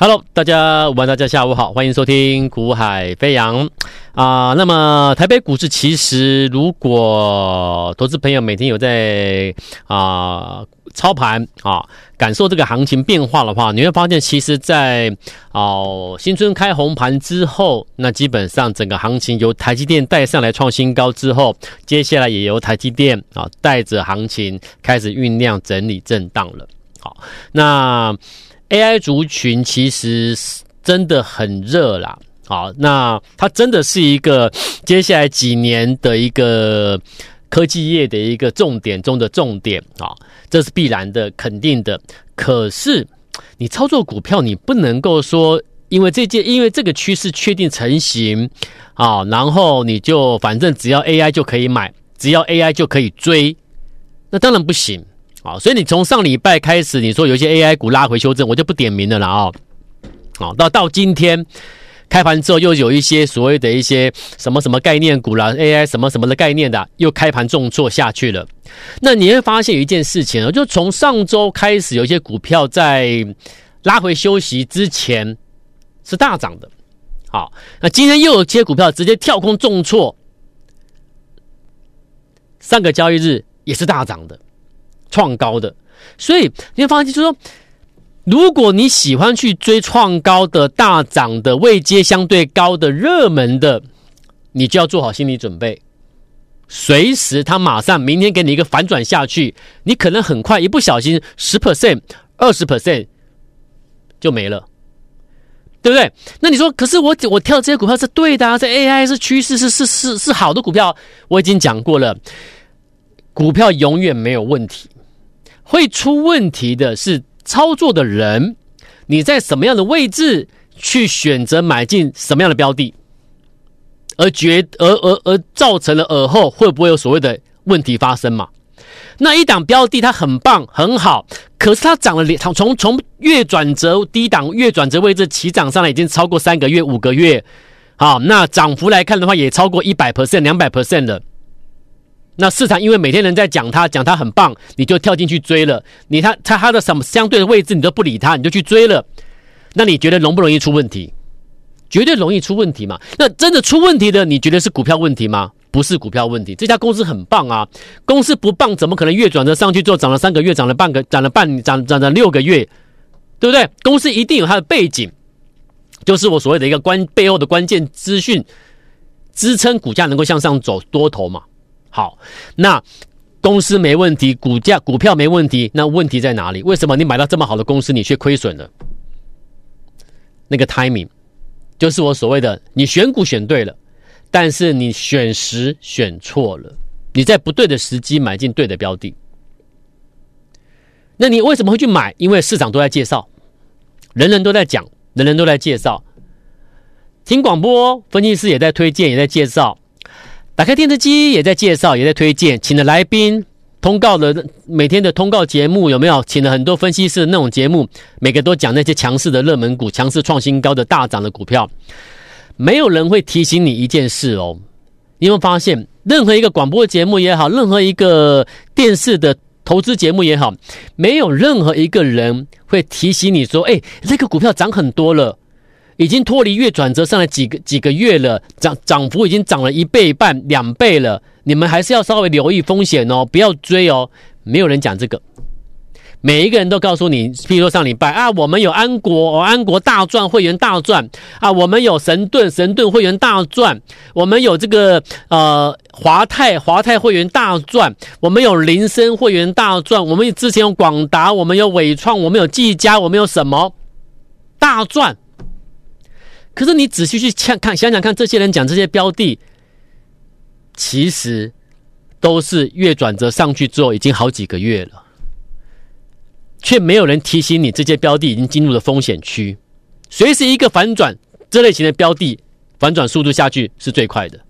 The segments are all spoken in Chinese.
Hello，大家午安，大家下午好，欢迎收听股海飞扬啊。那么台北股市其实，如果投资朋友每天有在啊操盘啊，感受这个行情变化的话，你会发现，其实在哦、啊、新春开红盘之后，那基本上整个行情由台积电带上来创新高之后，接下来也由台积电啊带着行情开始酝酿整理震荡了。好，那。AI 族群其实真的很热啦，好，那它真的是一个接下来几年的一个科技业的一个重点中的重点啊，这是必然的、肯定的。可是你操作股票，你不能够说因为这件，因为这个趋势确定成型啊，然后你就反正只要 AI 就可以买，只要 AI 就可以追，那当然不行。啊，所以你从上礼拜开始，你说有一些 AI 股拉回修正，我就不点名了啦啊。好，到到今天开盘之后，又有一些所谓的一些什么什么概念股啦，AI 什么什么的概念的，又开盘重挫下去了。那你会发现有一件事情啊，就从上周开始，有一些股票在拉回休息之前是大涨的。好，那今天又有些股票直接跳空重挫，上个交易日也是大涨的。创高的，所以你会发现，就是说，如果你喜欢去追创高的、大涨的、位阶相对高的、热门的，你就要做好心理准备，随时它马上明天给你一个反转下去，你可能很快一不小心十 percent、二十 percent 就没了，对不对？那你说，可是我我跳这些股票是对的啊，这 AI 是趋势，是是是是好的股票，我已经讲过了，股票永远没有问题。会出问题的是操作的人，你在什么样的位置去选择买进什么样的标的，而觉而而而造成了而后会不会有所谓的问题发生嘛？那一档标的它很棒很好，可是它涨了两从从月转折低档月转折位置起涨上来已经超过三个月五个月，好，那涨幅来看的话也超过一百 percent 两百 percent 了。那市场因为每天人在讲它，讲它很棒，你就跳进去追了。你它它它的什么相对的位置，你都不理它，你就去追了。那你觉得容不容易出问题？绝对容易出问题嘛。那真的出问题的，你觉得是股票问题吗？不是股票问题。这家公司很棒啊，公司不棒怎么可能月转折上去之后涨了三个月，涨了半个，涨了半，涨涨了六个月，对不对？公司一定有它的背景，就是我所谓的一个关背后的关键资讯，支撑股价能够向上走多头嘛。好，那公司没问题，股价股票没问题，那问题在哪里？为什么你买到这么好的公司，你却亏损了？那个 timing 就是我所谓的，你选股选对了，但是你选时选错了，你在不对的时机买进对的标的，那你为什么会去买？因为市场都在介绍，人人都在讲，人人都在介绍，听广播，分析师也在推荐，也在介绍。打开电视机也在介绍，也在推荐，请的来宾通告的每天的通告节目有没有？请了很多分析师的那种节目，每个都讲那些强势的热门股、强势创新高的大涨的股票。没有人会提醒你一件事哦，你会发现，任何一个广播节目也好，任何一个电视的投资节目也好，没有任何一个人会提醒你说：“哎，这个股票涨很多了。”已经脱离月转折上来几个几个月了，涨涨幅已经涨了一倍半、两倍了。你们还是要稍微留意风险哦，不要追哦。没有人讲这个，每一个人都告诉你，譬如说上礼拜啊，我们有安国，安国大赚，会员大赚啊，我们有神盾，神盾会员大赚，我们有这个呃华泰，华泰会员大赚，我们有林森会员大赚，我们之前有广达，我们有纬创，我们有技嘉，我们有什么大赚？可是你仔细去看看，想想看，这些人讲这些标的，其实都是月转折上去之后已经好几个月了，却没有人提醒你这些标的已经进入了风险区，随时一个反转，这类型的标的反转速度下去是最快的，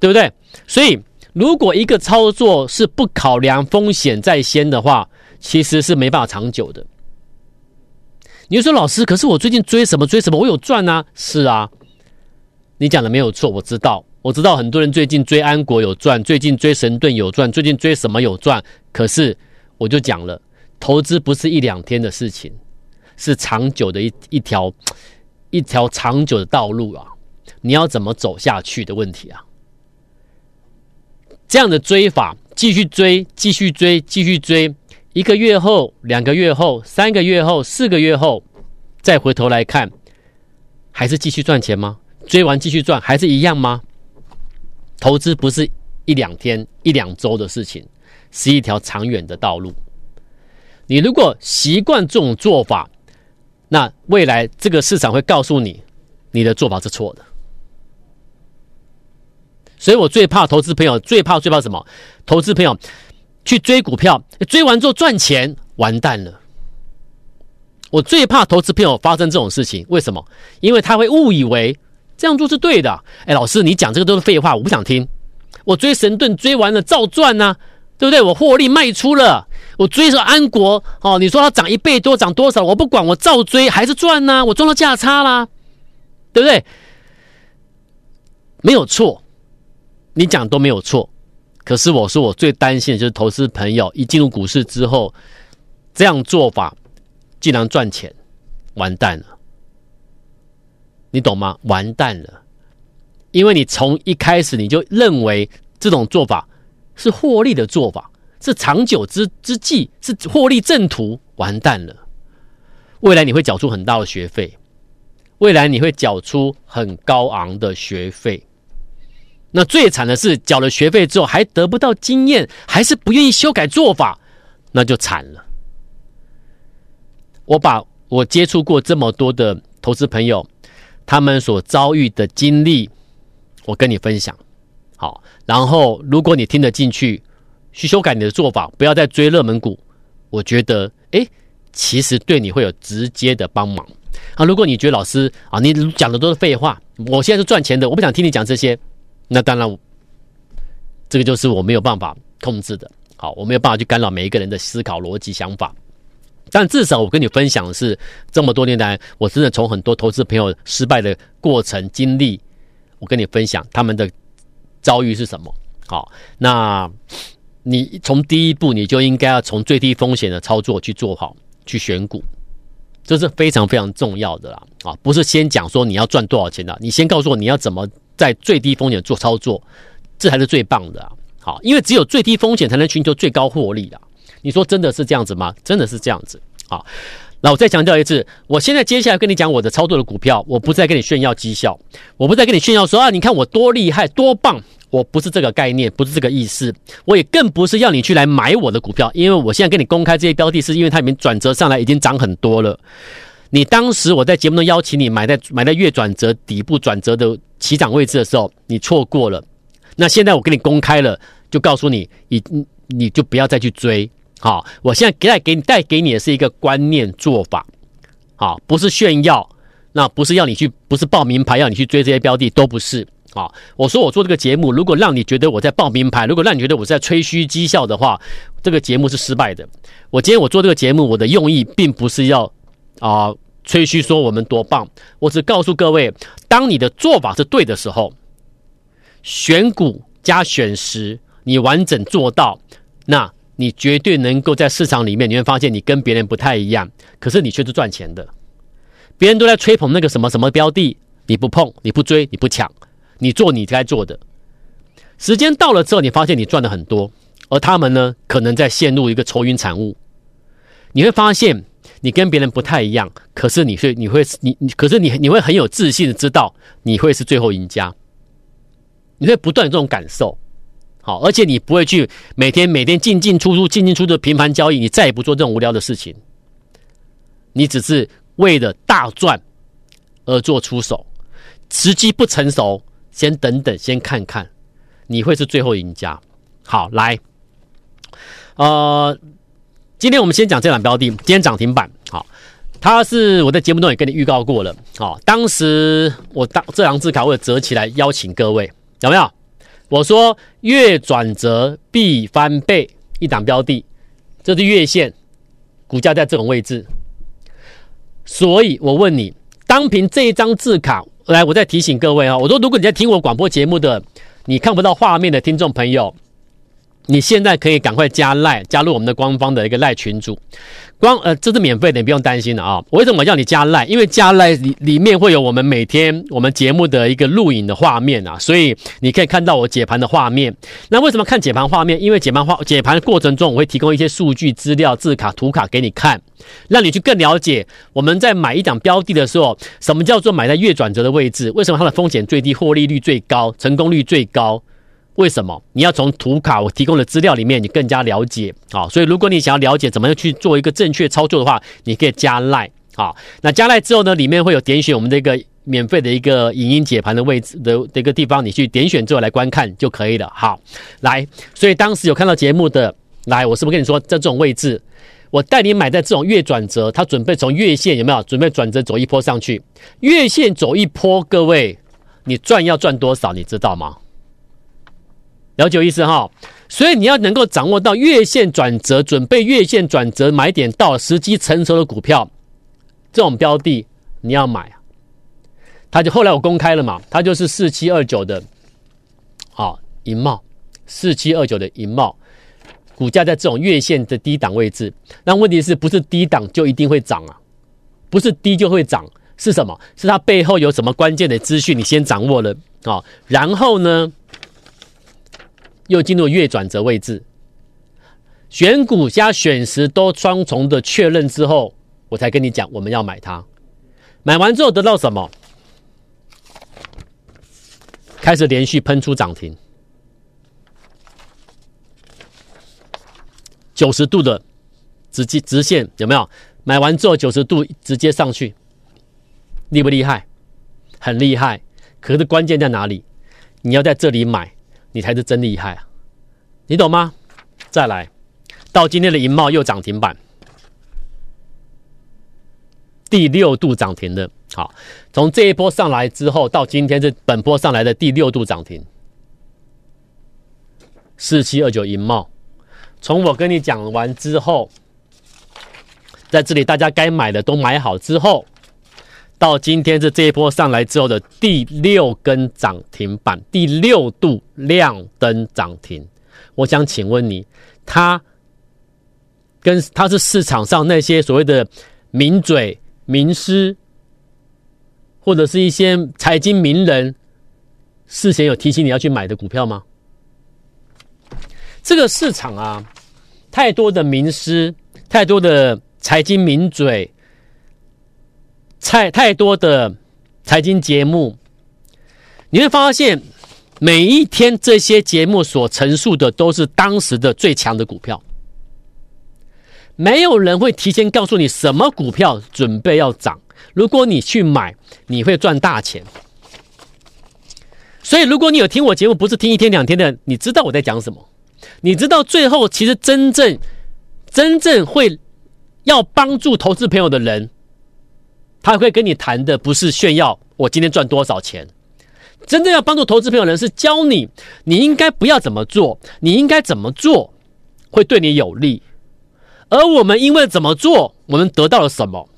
对不对？所以，如果一个操作是不考量风险在先的话，其实是没办法长久的。你就说老师，可是我最近追什么追什么，我有赚啊？是啊，你讲的没有错，我知道，我知道很多人最近追安国有赚，最近追神盾有赚，最近追什么有赚。可是我就讲了，投资不是一两天的事情，是长久的一一条一条长久的道路啊，你要怎么走下去的问题啊？这样的追法，继续追，继续追，继续追，一个月后、两个月后、三个月后、四个月后，再回头来看，还是继续赚钱吗？追完继续赚，还是一样吗？投资不是一两天、一两周的事情，是一条长远的道路。你如果习惯这种做法，那未来这个市场会告诉你，你的做法是错的。所以我最怕投资朋友，最怕最怕什么？投资朋友去追股票，追完之后赚钱，完蛋了。我最怕投资朋友发生这种事情，为什么？因为他会误以为这样做是对的。哎，老师，你讲这个都是废话，我不想听。我追神盾追完了照赚呐、啊，对不对？我获利卖出了。我追着安国哦，你说它涨一倍多，涨多少？我不管，我照追，还是赚呐、啊，我赚到价差啦，对不对？没有错，你讲都没有错。可是我说我最担心的就是投资朋友一进入股市之后，这样做法竟然赚钱，完蛋了，你懂吗？完蛋了，因为你从一开始你就认为这种做法是获利的做法。是长久之之计，是获利正途，完蛋了。未来你会缴出很大的学费，未来你会缴出很高昂的学费。那最惨的是，缴了学费之后还得不到经验，还是不愿意修改做法，那就惨了。我把我接触过这么多的投资朋友，他们所遭遇的经历，我跟你分享。好，然后如果你听得进去。去修改你的做法，不要再追热门股。我觉得，哎，其实对你会有直接的帮忙啊。如果你觉得老师啊，你讲的都是废话，我现在是赚钱的，我不想听你讲这些，那当然，这个就是我没有办法控制的。好，我没有办法去干扰每一个人的思考逻辑想法。但至少我跟你分享的是，这么多年来，我真的从很多投资朋友失败的过程经历，我跟你分享他们的遭遇是什么。好，那。你从第一步，你就应该要从最低风险的操作去做好，去选股，这是非常非常重要的啦！啊，不是先讲说你要赚多少钱的，你先告诉我你要怎么在最低风险做操作，这才是最棒的！好，因为只有最低风险才能寻求最高获利的。你说真的是这样子吗？真的是这样子。好，那我再强调一次，我现在接下来跟你讲我的操作的股票，我不再跟你炫耀绩效，我不再跟你炫耀说啊，你看我多厉害，多棒。我不是这个概念，不是这个意思，我也更不是要你去来买我的股票，因为我现在跟你公开这些标的，是因为它已经转折上来，已经涨很多了。你当时我在节目中邀请你买在买在月转折底部转折的起涨位置的时候，你错过了。那现在我跟你公开了，就告诉你，你你就不要再去追。好，我现在带给你带给你的是一个观念做法，好，不是炫耀，那不是要你去，不是报名牌要你去追这些标的，都不是。好，我说我做这个节目，如果让你觉得我在报名牌，如果让你觉得我在吹嘘绩效的话，这个节目是失败的。我今天我做这个节目，我的用意并不是要啊、吹嘘说我们多棒，我只告诉各位，当你的做法是对的时候，选股加选时，你完整做到，那你绝对能够在市场里面，你会发现你跟别人不太一样，可是你却是赚钱的。别人都在吹捧那个什么什么标的，你不碰，你不追，你不抢。你做你该做的，时间到了之后，你发现你赚了很多，而他们呢，可能在陷入一个愁云惨雾。你会发现你跟别人不太一样，可是你会，你会，你你，可是你你会很有自信的知道你会是最后赢家。你会不断有这种感受，好，而且你不会去每天每天进进出出进进出出的频繁交易，你再也不做这种无聊的事情。你只是为了大赚而做出手，时机不成熟。先等等，先看看，你会是最后赢家。好，来，呃，今天我们先讲这档标的，今天涨停板。好，它是我在节目中也跟你预告过了。好，当时我当这张字卡我折起来邀请各位，有没有？我说月转折必翻倍，一档标的，这是月线，股价在这种位置，所以我问你，单凭这一张字卡。来，我再提醒各位啊，我说，如果你在听我广播节目的，你看不到画面的听众朋友，你现在可以赶快加赖，加入我们的官方的一个赖群组。光呃，这是免费的，你不用担心的啊。我为什么叫你加赖？因为加赖里里面会有我们每天我们节目的一个录影的画面啊，所以你可以看到我解盘的画面。那为什么看解盘画面？因为解盘画解盘的过程中，我会提供一些数据资料、字卡、图卡给你看，让你去更了解我们在买一档标的的时候，什么叫做买在月转折的位置？为什么它的风险最低、获利率最高、成功率最高？为什么你要从图卡我提供的资料里面，你更加了解啊？所以如果你想要了解怎么样去做一个正确操作的话，你可以加赖啊。那加赖之后呢，里面会有点选我们这个免费的一个影音解盘的位置的的一个地方，你去点选之后来观看就可以了。好，来，所以当时有看到节目的，来，我是不是跟你说，在这种位置，我带你买在这种月转折，它准备从月线有没有准备转折走一波上去？月线走一波，各位，你赚要赚多少？你知道吗？了解意思哈，所以你要能够掌握到月线转折，准备月线转折买点到时机成熟的股票，这种标的你要买啊。他就后来我公开了嘛，它就是四七二九的，啊，银茂四七二九的银茂，股价在这种月线的低档位置，那问题是不是低档就一定会涨啊？不是低就会涨，是什么？是它背后有什么关键的资讯？你先掌握了啊，然后呢？又进入月转折位置，选股加选时都双重的确认之后，我才跟你讲我们要买它。买完之后得到什么？开始连续喷出涨停，九十度的直接直线有没有？买完之后九十度直接上去，厉不厉害？很厉害。可是关键在哪里？你要在这里买。你才是真厉害啊！你懂吗？再来，到今天的银茂又涨停板，第六度涨停的。好，从这一波上来之后，到今天是本波上来的第六度涨停。四七二九银茂，从我跟你讲完之后，在这里大家该买的都买好之后。到今天是这一波上来之后的第六根涨停板，第六度亮灯涨停。我想请问你，他跟他是市场上那些所谓的名嘴、名师，或者是一些财经名人，事先有提醒你要去买的股票吗？这个市场啊，太多的名师，太多的财经名嘴。太太多的财经节目，你会发现每一天这些节目所陈述的都是当时的最强的股票，没有人会提前告诉你什么股票准备要涨。如果你去买，你会赚大钱。所以，如果你有听我节目，不是听一天两天的，你知道我在讲什么。你知道最后其实真正真正会要帮助投资朋友的人。他会跟你谈的不是炫耀我今天赚多少钱，真正要帮助投资朋友的人是教你你应该不要怎么做，你应该怎么做会对你有利。而我们因为怎么做，我们得到了什么？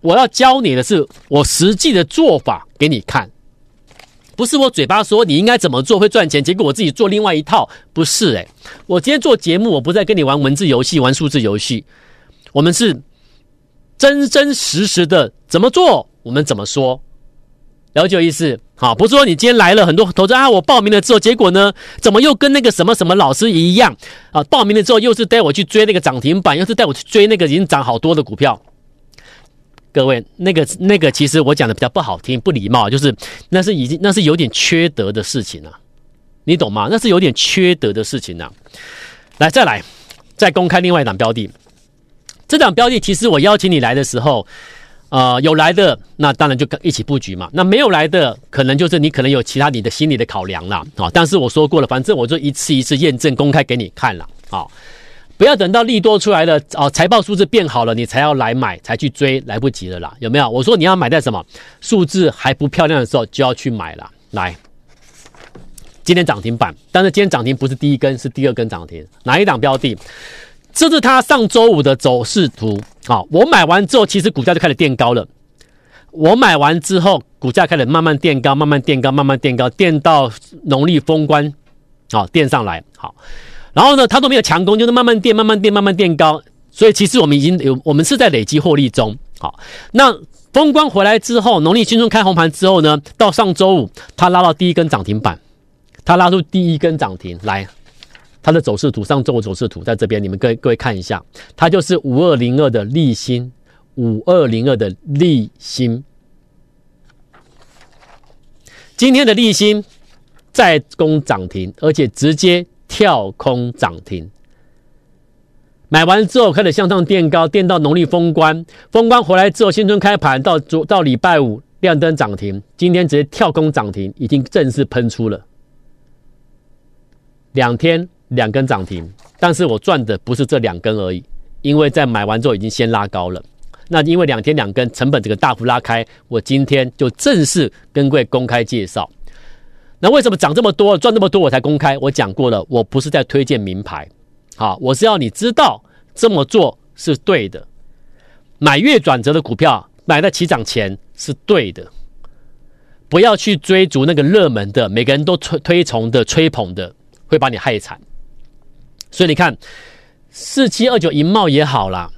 我要教你的是我实际的做法给你看，不是我嘴巴说你应该怎么做会赚钱，结果我自己做另外一套，不是诶，我今天做节目，我不再跟你玩文字游戏、玩数字游戏，我们是。真真实实的怎么做，我们怎么说，了解意思？好，不是说你今天来了很多投资啊，我报名了之后，结果呢，怎么又跟那个什么什么老师一样啊？报名了之后又是带我去追那个涨停板，又是带我去追那个已经涨好多的股票。各位，那个那个其实我讲的比较不好听，不礼貌，就是那是已经那是有点缺德的事情啊，你懂吗？那是有点缺德的事情啊。来，再来，再公开另外一档标的。这档标的其实我邀请你来的时候，呃，有来的那当然就跟一起布局嘛。那没有来的，可能就是你可能有其他你的心理的考量了啊。但是我说过了，反正我就一次一次验证公开给你看了啊。不要等到利多出来了啊，财报数字变好了，你才要来买，才去追，来不及了啦。有没有？我说你要买在什么数字还不漂亮的时候就要去买了。来，今天涨停板，但是今天涨停不是第一根，是第二根涨停。哪一档标的？这是他上周五的走势图啊！我买完之后，其实股价就开始垫高了。我买完之后，股价开始慢慢垫高，慢慢垫高，慢慢垫高，垫到农历封关，啊，垫上来。好，然后呢，它都没有强攻，就是慢慢垫、慢慢垫、慢慢垫高。所以其实我们已经有，我们是在累积获利中。好，那封关回来之后，农历新春开红盘之后呢，到上周五，它拉到第一根涨停板，它拉出第一根涨停来。它的走势图，上周五走势图在这边，你们各位各位看一下，它就是五二零二的立新，五二零二的立新。今天的立新再攻涨停，而且直接跳空涨停。买完之后开始向上垫高，垫到农历封关，封关回来之后，新春开盘到昨到礼拜五亮灯涨停，今天直接跳空涨停，已经正式喷出了两天。两根涨停，但是我赚的不是这两根而已，因为在买完之后已经先拉高了。那因为两天两根成本这个大幅拉开，我今天就正式跟各位公开介绍。那为什么涨这么多，赚这么多我才公开？我讲过了，我不是在推荐名牌，好，我是要你知道这么做是对的。买月转折的股票，买在起涨前是对的，不要去追逐那个热门的，每个人都推推崇的、吹捧的，会把你害惨。所以你看，四七二九银茂也好啦，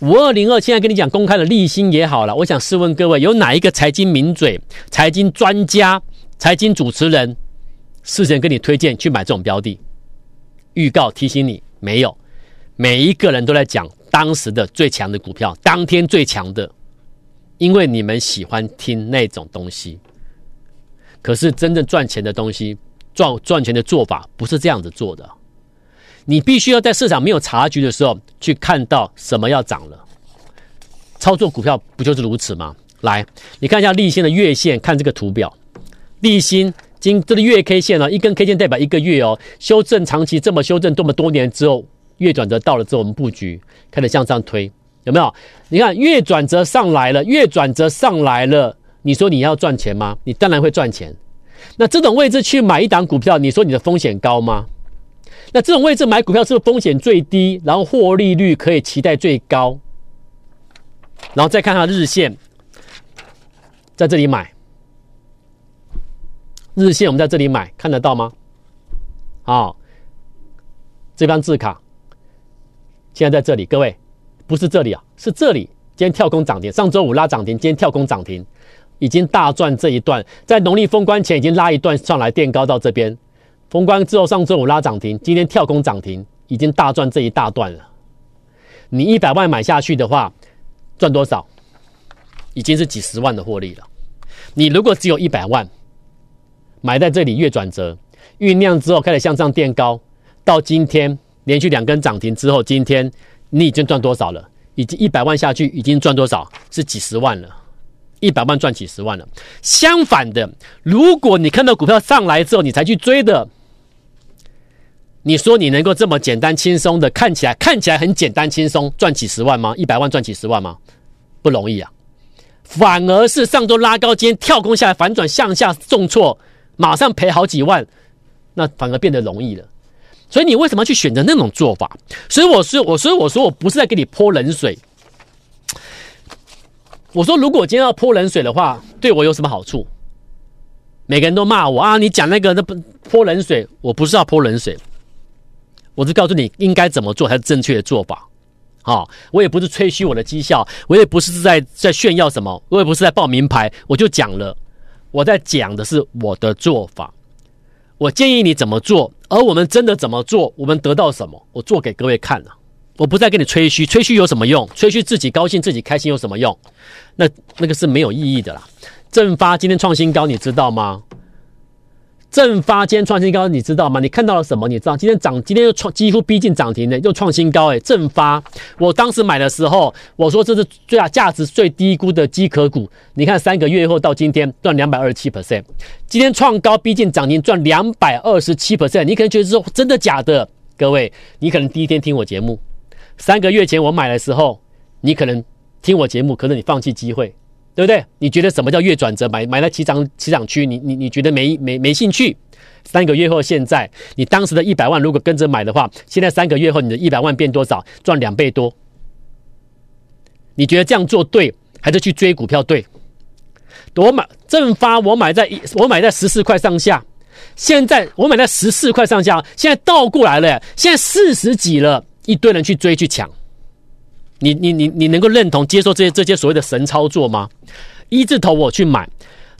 五二零二现在跟你讲公开的利新也好啦。我想试问各位，有哪一个财经名嘴、财经专家、财经主持人事先跟你推荐去买这种标的？预告提醒你，没有，每一个人都在讲当时的最强的股票，当天最强的，因为你们喜欢听那种东西。可是真正赚钱的东西，赚赚钱的做法不是这样子做的。你必须要在市场没有察觉的时候去看到什么要涨了，操作股票不就是如此吗？来，你看一下立新的月线，看这个图表，立新经这个月 K 线呢，一根 K 线代表一个月哦，修正长期这么修正这么多年之后，月转折到了之后，我们布局开始向上推，有没有？你看月转折上来了，月转折上来了，你说你要赚钱吗？你当然会赚钱。那这种位置去买一档股票，你说你的风险高吗？那这种位置买股票是不是风险最低，然后获利率可以期待最高？然后再看它日线，在这里买，日线我们在这里买，看得到吗？好，这张字卡，现在在这里，各位不是这里啊，是这里。今天跳空涨停，上周五拉涨停，今天跳空涨停，已经大赚这一段，在农历封关前已经拉一段上来垫高到这边。封关之后，上周五拉涨停，今天跳空涨停，已经大赚这一大段了。你一百万买下去的话，赚多少？已经是几十万的获利了。你如果只有一百万，买在这里月转折酝酿之后开始向上垫高，到今天连续两根涨停之后，今天你已经赚多少了？已经一百万下去，已经赚多少？是几十万了。一百万赚几十万了。相反的，如果你看到股票上来之后，你才去追的。你说你能够这么简单轻松的看起来看起来很简单轻松赚几十万吗？一百万赚几十万吗？不容易啊！反而是上周拉高，今天跳空下来反转向下重挫，马上赔好几万，那反而变得容易了。所以你为什么去选择那种做法？所以我说，我所以我说我不是在给你泼冷水。我说，如果今天要泼冷水的话，对我有什么好处？每个人都骂我啊！你讲那个那不泼冷水，我不是要泼冷水。我是告诉你应该怎么做才是正确的做法，好，我也不是吹嘘我的绩效，我也不是在在炫耀什么，我也不是在报名牌，我就讲了，我在讲的是我的做法，我建议你怎么做，而我们真的怎么做，我们得到什么，我做给各位看了，我不再跟你吹嘘，吹嘘有什么用？吹嘘自己高兴自己开心有什么用？那那个是没有意义的啦。正发今天创新高，你知道吗？正发今天创新高，你知道吗？你看到了什么？你知道今天涨，今天又创，几乎逼近涨停的，又创新高。哎，正发，我当时买的时候，我说这是最大价值最低估的机壳股。你看三个月后到今天赚两百二十七 percent，今天创高逼近涨停，赚两百二十七 percent。你可能觉得说真的假的？各位，你可能第一天听我节目，三个月前我买的时候，你可能听我节目，可能你放弃机会。对不对？你觉得什么叫月转折？买买在起涨起涨区，你你你觉得没没没兴趣？三个月后，现在你当时的一百万如果跟着买的话，现在三个月后你的一百万变多少？赚两倍多。你觉得这样做对，还是去追股票对？我买正发，我买在一，我买在十四块上下，现在我买在十四块上下，现在倒过来了，现在四十几了，一堆人去追去抢。你你你你能够认同接受这些这些所谓的神操作吗？一字头我去买，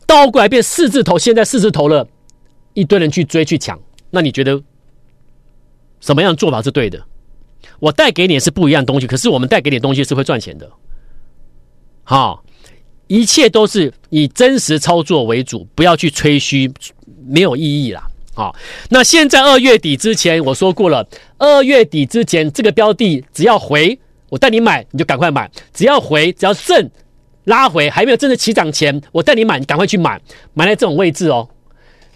倒过来变四字头，现在四字头了，一堆人去追去抢，那你觉得什么样的做法是对的？我带给你是不一样的东西，可是我们带给你的东西是会赚钱的。好，一切都是以真实操作为主，不要去吹嘘，没有意义啦。好，那现在二月底之前我说过了，二月底之前这个标的只要回。我带你买，你就赶快买。只要回，只要正拉回，还没有正式起涨前，我带你买，你赶快去买。买在这种位置哦，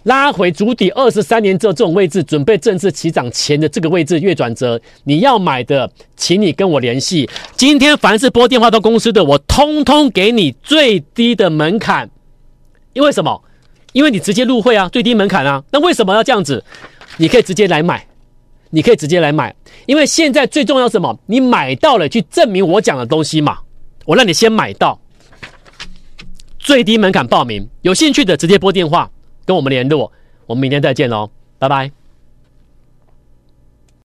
拉回足底二十三年之后，这种位置准备正式起涨前的这个位置，月转折，你要买的，请你跟我联系。今天凡是拨电话到公司的，我通通给你最低的门槛。因为什么？因为你直接入会啊，最低门槛啊。那为什么要这样子？你可以直接来买。你可以直接来买，因为现在最重要什么？你买到了，去证明我讲的东西嘛。我让你先买到，最低门槛报名，有兴趣的直接拨电话跟我们联络。我们明天再见喽，拜拜。